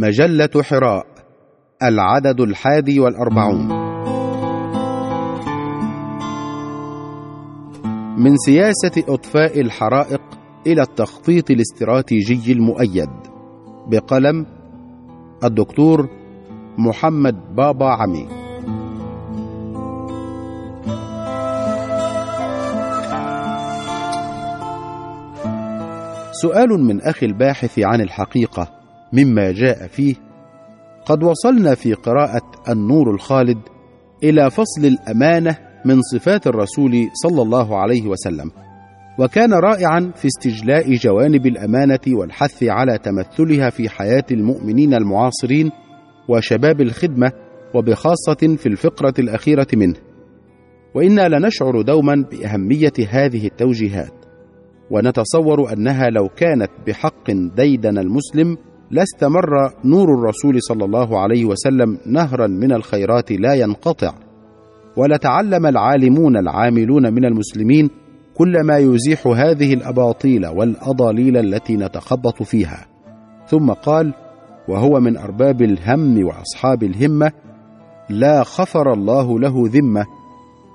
مجلة حراء العدد الحادي والأربعون. من سياسة إطفاء الحرائق إلى التخطيط الاستراتيجي المؤيد. بقلم الدكتور محمد بابا عمي. سؤال من أخي الباحث عن الحقيقة مما جاء فيه. قد وصلنا في قراءة النور الخالد إلى فصل الأمانة من صفات الرسول صلى الله عليه وسلم وكان رائعا في استجلاء جوانب الأمانة والحث على تمثلها في حياة المؤمنين المعاصرين وشباب الخدمة وبخاصة في الفقرة الأخيرة منه. وإنا لنشعر دوما بأهمية هذه التوجيهات ونتصور أنها لو كانت بحق ديدن المسلم لاستمر نور الرسول صلى الله عليه وسلم نهرا من الخيرات لا ينقطع. ولتعلم العالمون العاملون من المسلمين كل ما يزيح هذه الأباطيل والأضاليل التي نتخبط فيها. ثم قال وهو من أرباب الهم وأصحاب الهمة لا خفر الله له ذمة.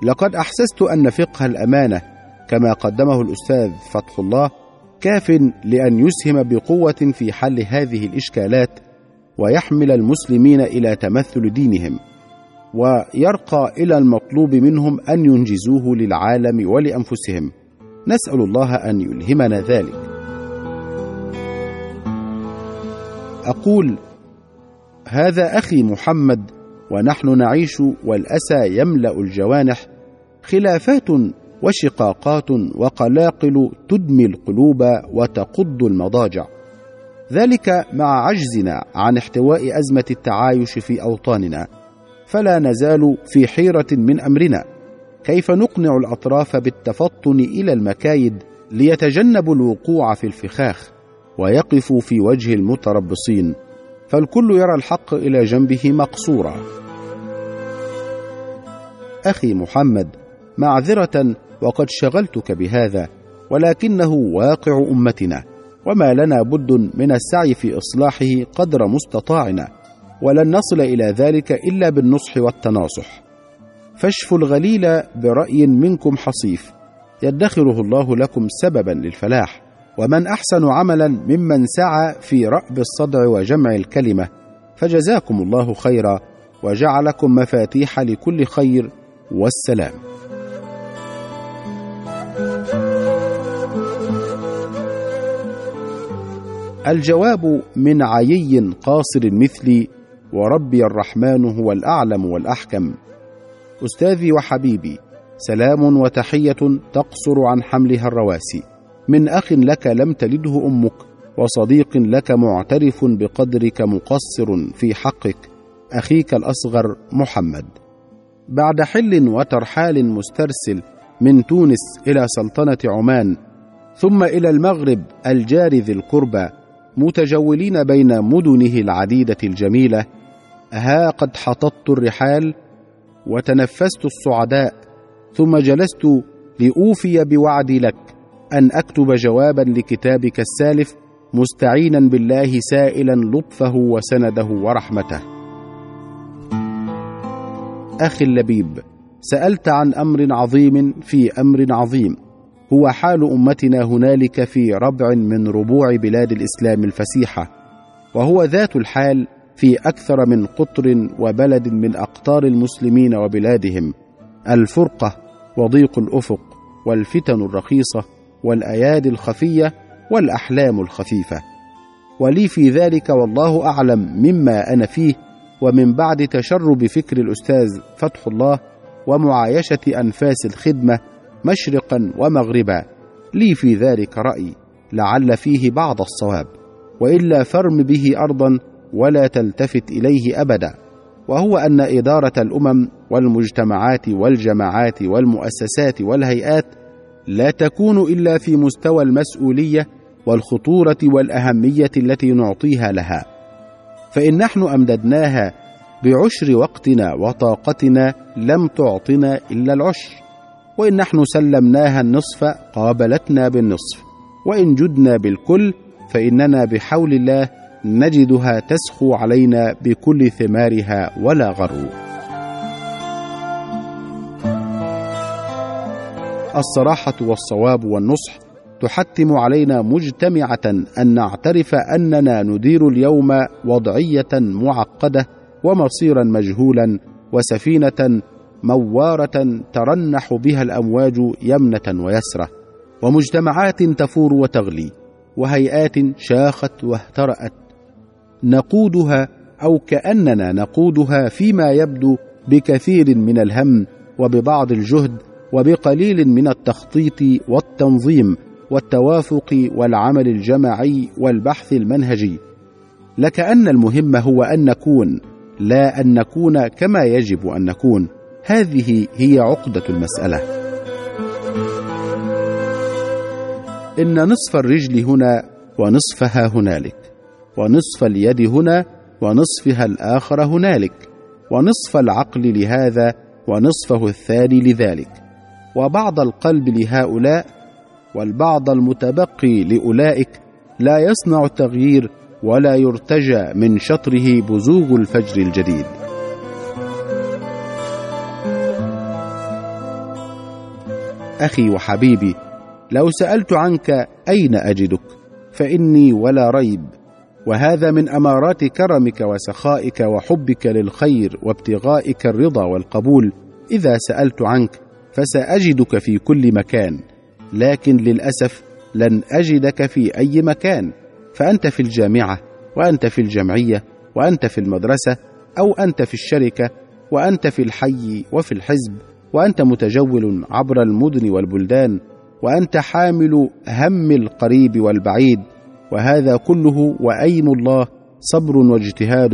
لقد أحسست أن فقه الأمانة كما قدمه الأستاذ فتح الله كاف لأن يسهم بقوة في حل هذه الإشكالات ويحمل المسلمين إلى تمثل دينهم ويرقى إلى المطلوب منهم أن ينجزوه للعالم ولأنفسهم. نسأل الله أن يلهمنا ذلك. أقول هذا أخي محمد ونحن نعيش والأسى يملأ الجوانح خلافات وشقاقات وقلاقل تدمي القلوب وتقض المضاجع. ذلك مع عجزنا عن احتواء أزمة التعايش في أوطاننا. فلا نزال في حيرة من أمرنا. كيف نقنع الأطراف بالتفطن إلى المكايد ليتجنبوا الوقوع في الفخاخ ويقفوا في وجه المتربصين؟ فالكل يرى الحق إلى جنبه مقصورا. أخي محمد معذرة وقد شغلتك بهذا ولكنه واقع أمتنا وما لنا بد من السعي في إصلاحه قدر مستطاعنا ولن نصل إلى ذلك إلا بالنصح والتناصح. فاشفوا الغليل برأي منكم حصيف يدخره الله لكم سببا للفلاح ومن أحسن عملا ممن سعى في رأب الصدع وجمع الكلمة فجزاكم الله خيرا وجعلكم مفاتيح لكل خير والسلام. الجواب من عيي قاصر مثلي وربي الرحمن هو الأعلم والأحكم. أستاذي وحبيبي سلام وتحية تقصر عن حملها الرواسي. من أخ لك لم تلده أمك وصديق لك معترف بقدرك مقصر في حقك أخيك الأصغر محمد. بعد حل وترحال مسترسل من تونس إلى سلطنة عمان ثم إلى المغرب الجار ذي القربى متجولين بين مدنه العديدة الجميلة ها قد حططت الرحال وتنفست الصعداء ثم جلست لأوفي بوعدي لك أن أكتب جوابا لكتابك السالف مستعينا بالله سائلا لطفه وسنده ورحمته. أخي اللبيب سألت عن أمر عظيم في أمر عظيم. هو حال أمتنا هنالك في ربع من ربوع بلاد الإسلام الفسيحة وهو ذات الحال في أكثر من قطر وبلد من أقطار المسلمين وبلادهم الفرقة وضيق الأفق والفتن الرخيصة والايادي الخفية والأحلام الخفيفة. ولي في ذلك والله أعلم مما أنا فيه ومن بعد تشرب فكر الأستاذ فتح الله ومعايشة أنفاس الخدمة مشرقا ومغربا. لي في ذلك رأي لعل فيه بعض الصواب. وإلا فرم به ارضا ولا تلتفت إليه ابدا. وهو أن إدارة الأمم والمجتمعات والجماعات والمؤسسات والهيئات لا تكون إلا في مستوى المسؤولية والخطورة والأهمية التي نعطيها لها. فإن نحن أمددناها بعشر وقتنا وطاقتنا لم تعطنا إلا العشر. وإن نحن سلمناها النصف قابلتنا بالنصف وإن جدنا بالكل فإننا بحول الله نجدها تسخو علينا بكل ثمارها ولا غرو. الصراحة والصواب والنصح تحتم علينا مجتمعة أن نعترف أننا ندير اليوم وضعية معقدة ومصيرا مجهولا وسفينة موارة ترنح بها الأمواج يمنة ويسرة ومجتمعات تفور وتغلي وهيئات شاخت واهترأت. نقودها أو كأننا نقودها فيما يبدو بكثير من الهم وببعض الجهد وبقليل من التخطيط والتنظيم والتوافق والعمل الجماعي والبحث المنهجي. لكأن المهم هو أن نكون لا أن نكون كما يجب أن نكون. هذه هي عقدة المسألة. إن نصف الرجل هنا ونصفها هنالك ونصف اليد هنا ونصفها الآخر هنالك ونصف العقل لهذا ونصفه الثاني لذلك. وبعض القلب لهؤلاء والبعض المتبقي لأولئك لا يصنع التغيير ولا يرتجى من شطره بزوغ الفجر الجديد. أخي وحبيبي لو سألت عنك أين أجدك فإني ولا ريب. وهذا من أمارات كرمك وسخائك وحبك للخير وابتغائك الرضا والقبول. إذا سألت عنك فسأجدك في كل مكان. لكن للأسف لن أجدك في أي مكان. فأنت في الجامعة وأنت في الجمعية وأنت في المدرسة أو أنت في الشركة وأنت في الحي وفي الحزب. وأنت متجول عبر المدن والبلدان وأنت حامل هم القريب والبعيد وهذا كله وأين الله صبر واجتهاد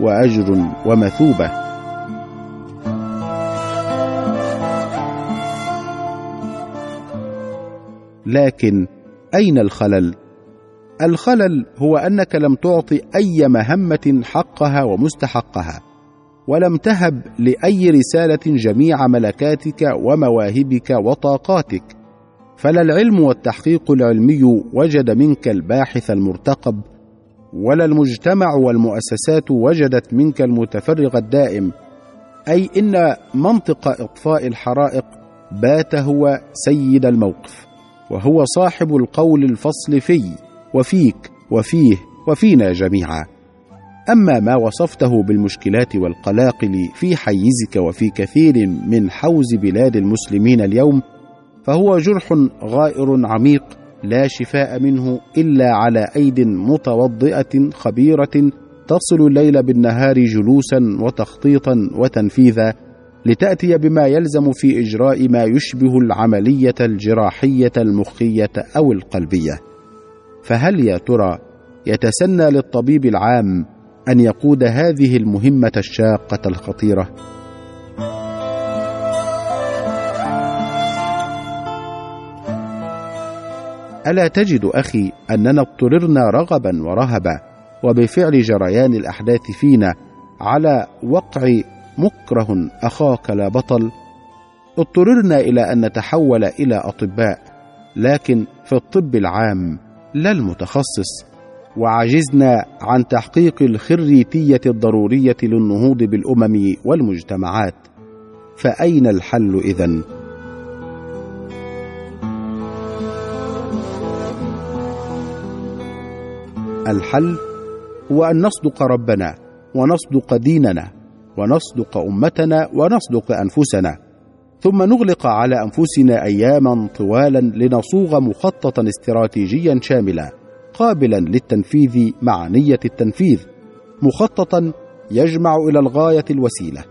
وأجر ومثوبة. لكن أين الخلل؟ الخلل هو أنك لم تعطي أي مهمة حقها ومستحقها. ولم تهب لأي رسالة جميع ملكاتك ومواهبك وطاقاتك. فلا العلم والتحقيق العلمي وجد منك الباحث المرتقب ولا المجتمع والمؤسسات وجدت منك المتفرغ الدائم. أي إن منطق إطفاء الحرائق بات هو سيد الموقف وهو صاحب القول الفصل في وفيك وفيه وفينا جميعا. أما ما وصفته بالمشكلات والقلاقل في حيزك وفي كثير من حوز بلاد المسلمين اليوم فهو جرح غائر عميق لا شفاء منه إلا على أيد متوضئة خبيرة تصل الليل بالنهار جلوسا وتخطيطا وتنفيذا لتأتي بما يلزم في إجراء ما يشبه العملية الجراحية المخيه أو القلبية. فهل يا ترى يتسنى للطبيب العام أن يقود هذه المهمة الشاقة الخطيرة. ألا تجد أخي أننا اضطررنا رغبا ورهبا وبفعل جريان الأحداث فينا على وقع مكره أخاك لا بطل؟ اضطررنا إلى أن نتحول إلى أطباء لكن في الطب العام لا المتخصص. وعجزنا عن تحقيق الخريتيه الضرورية للنهوض بالأمم والمجتمعات. فأين الحل إذن؟ الحل هو أن نصدق ربنا ونصدق ديننا ونصدق أمتنا ونصدق أنفسنا ثم نغلق على أنفسنا أياما طوالا لنصوغ مخططا استراتيجيا شاملا قابلا للتنفيذ مع نية التنفيذ مخططا يجمع إلى الغاية الوسيلة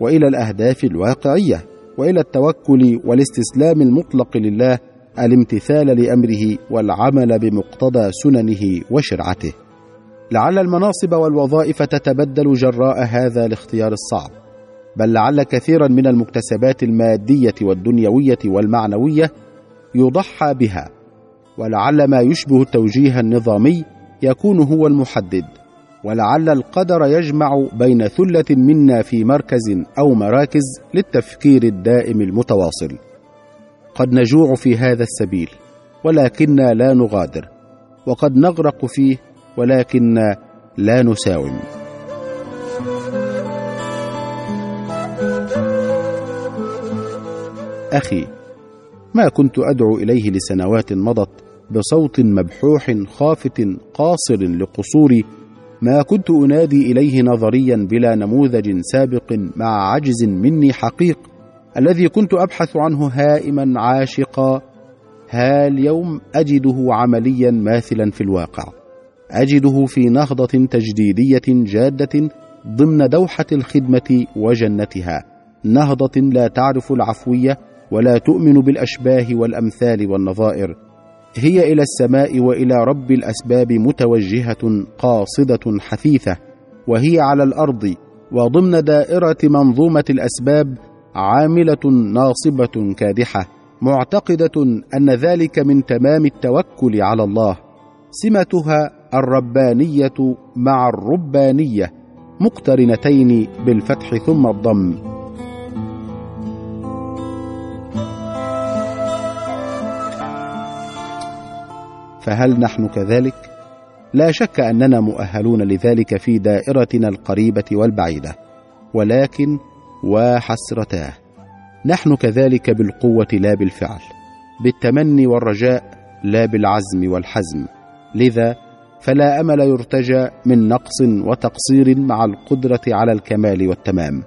وإلى الأهداف الواقعية وإلى التوكل والاستسلام المطلق لله الامتثال لأمره والعمل بمقتضى سننه وشرعته. لعل المناصب والوظائف تتبدل جراء هذا الاختيار الصعب بل لعل كثيرا من المكتسبات المادية والدنيوية والمعنوية يضحى بها ولعل ما يشبه التوجيه النظامي يكون هو المحدد ولعل القدر يجمع بين ثلة منا في مركز أو مراكز للتفكير الدائم المتواصل. قد نجوع في هذا السبيل ولكننا لا نغادر وقد نغرق فيه ولكن لا نساوم. أخي ما كنت أدعو إليه لسنوات مضت بصوت مبحوح خافت قاصر لقصوري ما كنت أنادي إليه نظريا بلا نموذج سابق مع عجز مني حقيق الذي كنت أبحث عنه هائما عاشقا. ها اليوم أجده عمليا ماثلا في الواقع. أجده في نهضة تجديدية جادة ضمن دوحة الخدمة وجنتها. نهضة لا تعرف العفوية ولا تؤمن بالأشباه والأمثال والنظائر. هي إلى السماء وإلى رب الأسباب متوجهة قاصدة حثيثة وهي على الأرض وضمن دائرة منظومة الأسباب عاملة ناصبة كادحة معتقدة أن ذلك من تمام التوكل على الله سمتها الربانية مع الربانية مقترنتين بالفتح ثم الضم. فهل نحن كذلك؟ لا شك أننا مؤهلون لذلك في دائرتنا القريبة والبعيدة ولكن وحسرتاه. نحن كذلك بالقوة لا بالفعل بالتمني والرجاء لا بالعزم والحزم. لذا فلا أمل يرتجى من نقص وتقصير مع القدرة على الكمال والتمام.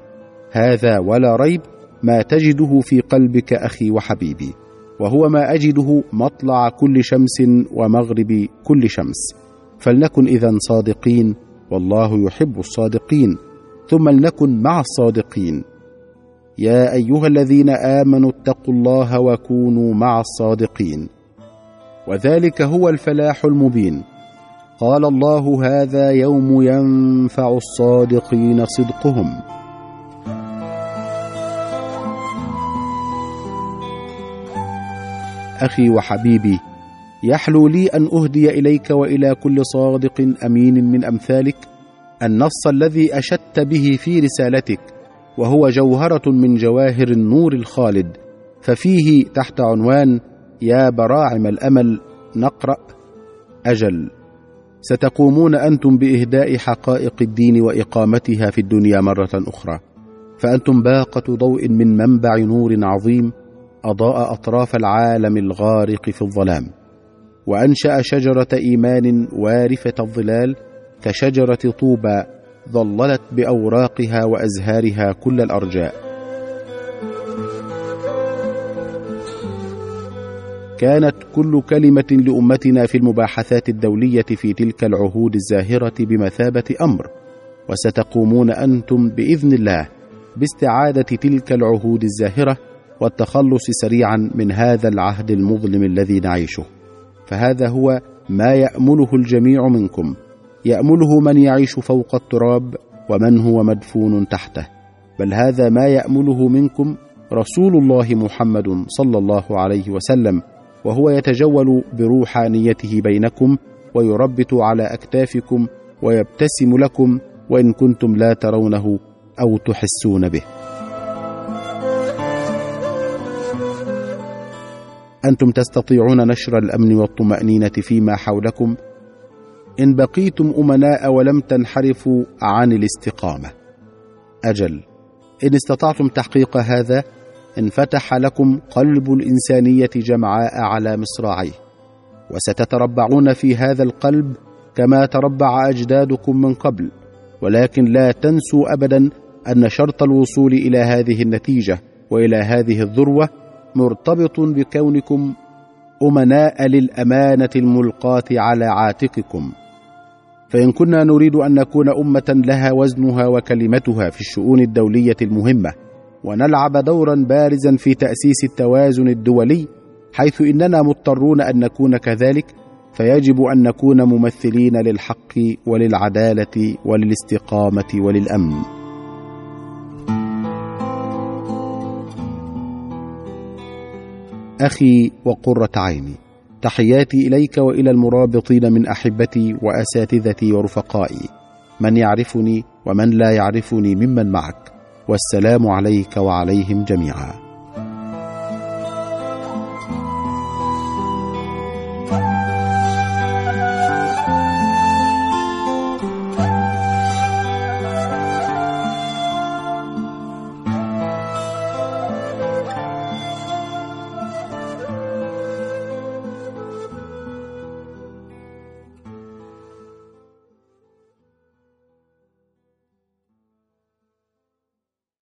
هذا ولا ريب ما تجده في قلبك أخي وحبيبي. وهو ما أجده مطلع كل شمس ومغرب كل شمس. فلنكن اذا صادقين والله يحب الصادقين. ثم لنكن مع الصادقين. يا أيها الذين آمنوا اتقوا الله وكونوا مع الصادقين. وذلك هو الفلاح المبين. قال الله هذا يوم ينفع الصادقين صدقهم. أخي وحبيبي يحلو لي أن أهدي إليك وإلى كل صادق أمين من أمثالك النص الذي أشدت به في رسالتك وهو جوهرة من جواهر النور الخالد ففيه تحت عنوان يا براعم الأمل نقرأ. أجل ستقومون أنتم بإهداء حقائق الدين وإقامتها في الدنيا مرة أخرى فأنتم باقة ضوء من منبع نور عظيم أضاء أطراف العالم الغارق في الظلام وأنشأ شجرة إيمان وارفه الظلال كشجرة طوبى ظللت بأوراقها وأزهارها كل الأرجاء. كانت كل كلمة لأمتنا في المباحثات الدولية في تلك العهود الزاهرة بمثابة أمر وستقومون أنتم بإذن الله باستعادة تلك العهود الزاهرة والتخلص سريعا من هذا العهد المظلم الذي نعيشه. فهذا هو ما يأمله الجميع منكم. يأمله من يعيش فوق التراب ومن هو مدفون تحته. بل هذا ما يأمله منكم رسول الله محمد صلى الله عليه وسلم وهو يتجول بروحانيته بينكم ويربت على أكتافكم ويبتسم لكم وإن كنتم لا ترونه أو تحسون به. أنتم تستطيعون نشر الأمن والطمأنينة فيما حولكم. إن بقيتم أمناء ولم تنحرفوا عن الاستقامة. أجل إن استطعتم تحقيق هذا انفتح لكم قلب الإنسانية جمعاء على مصراعيه. وستتربعون في هذا القلب كما تربع أجدادكم من قبل. ولكن لا تنسوا ابدا أن شرط الوصول إلى هذه النتيجة وإلى هذه الذروة مرتبط بكونكم أمناء للأمانة الملقاة على عاتقكم. فإن كنا نريد أن نكون أمة لها وزنها وكلمتها في الشؤون الدولية المهمة ونلعب دورا بارزا في تأسيس التوازن الدولي حيث إننا مضطرون أن نكون كذلك فيجب أن نكون ممثلين للحق وللعدالة وللاستقامة وللأمن. أخي وقرة عيني. تحياتي إليك وإلى المرابطين من أحبتي وأساتذتي ورفقائي. من يعرفني ومن لا يعرفني ممن معك. والسلام عليك وعليهم جميعا.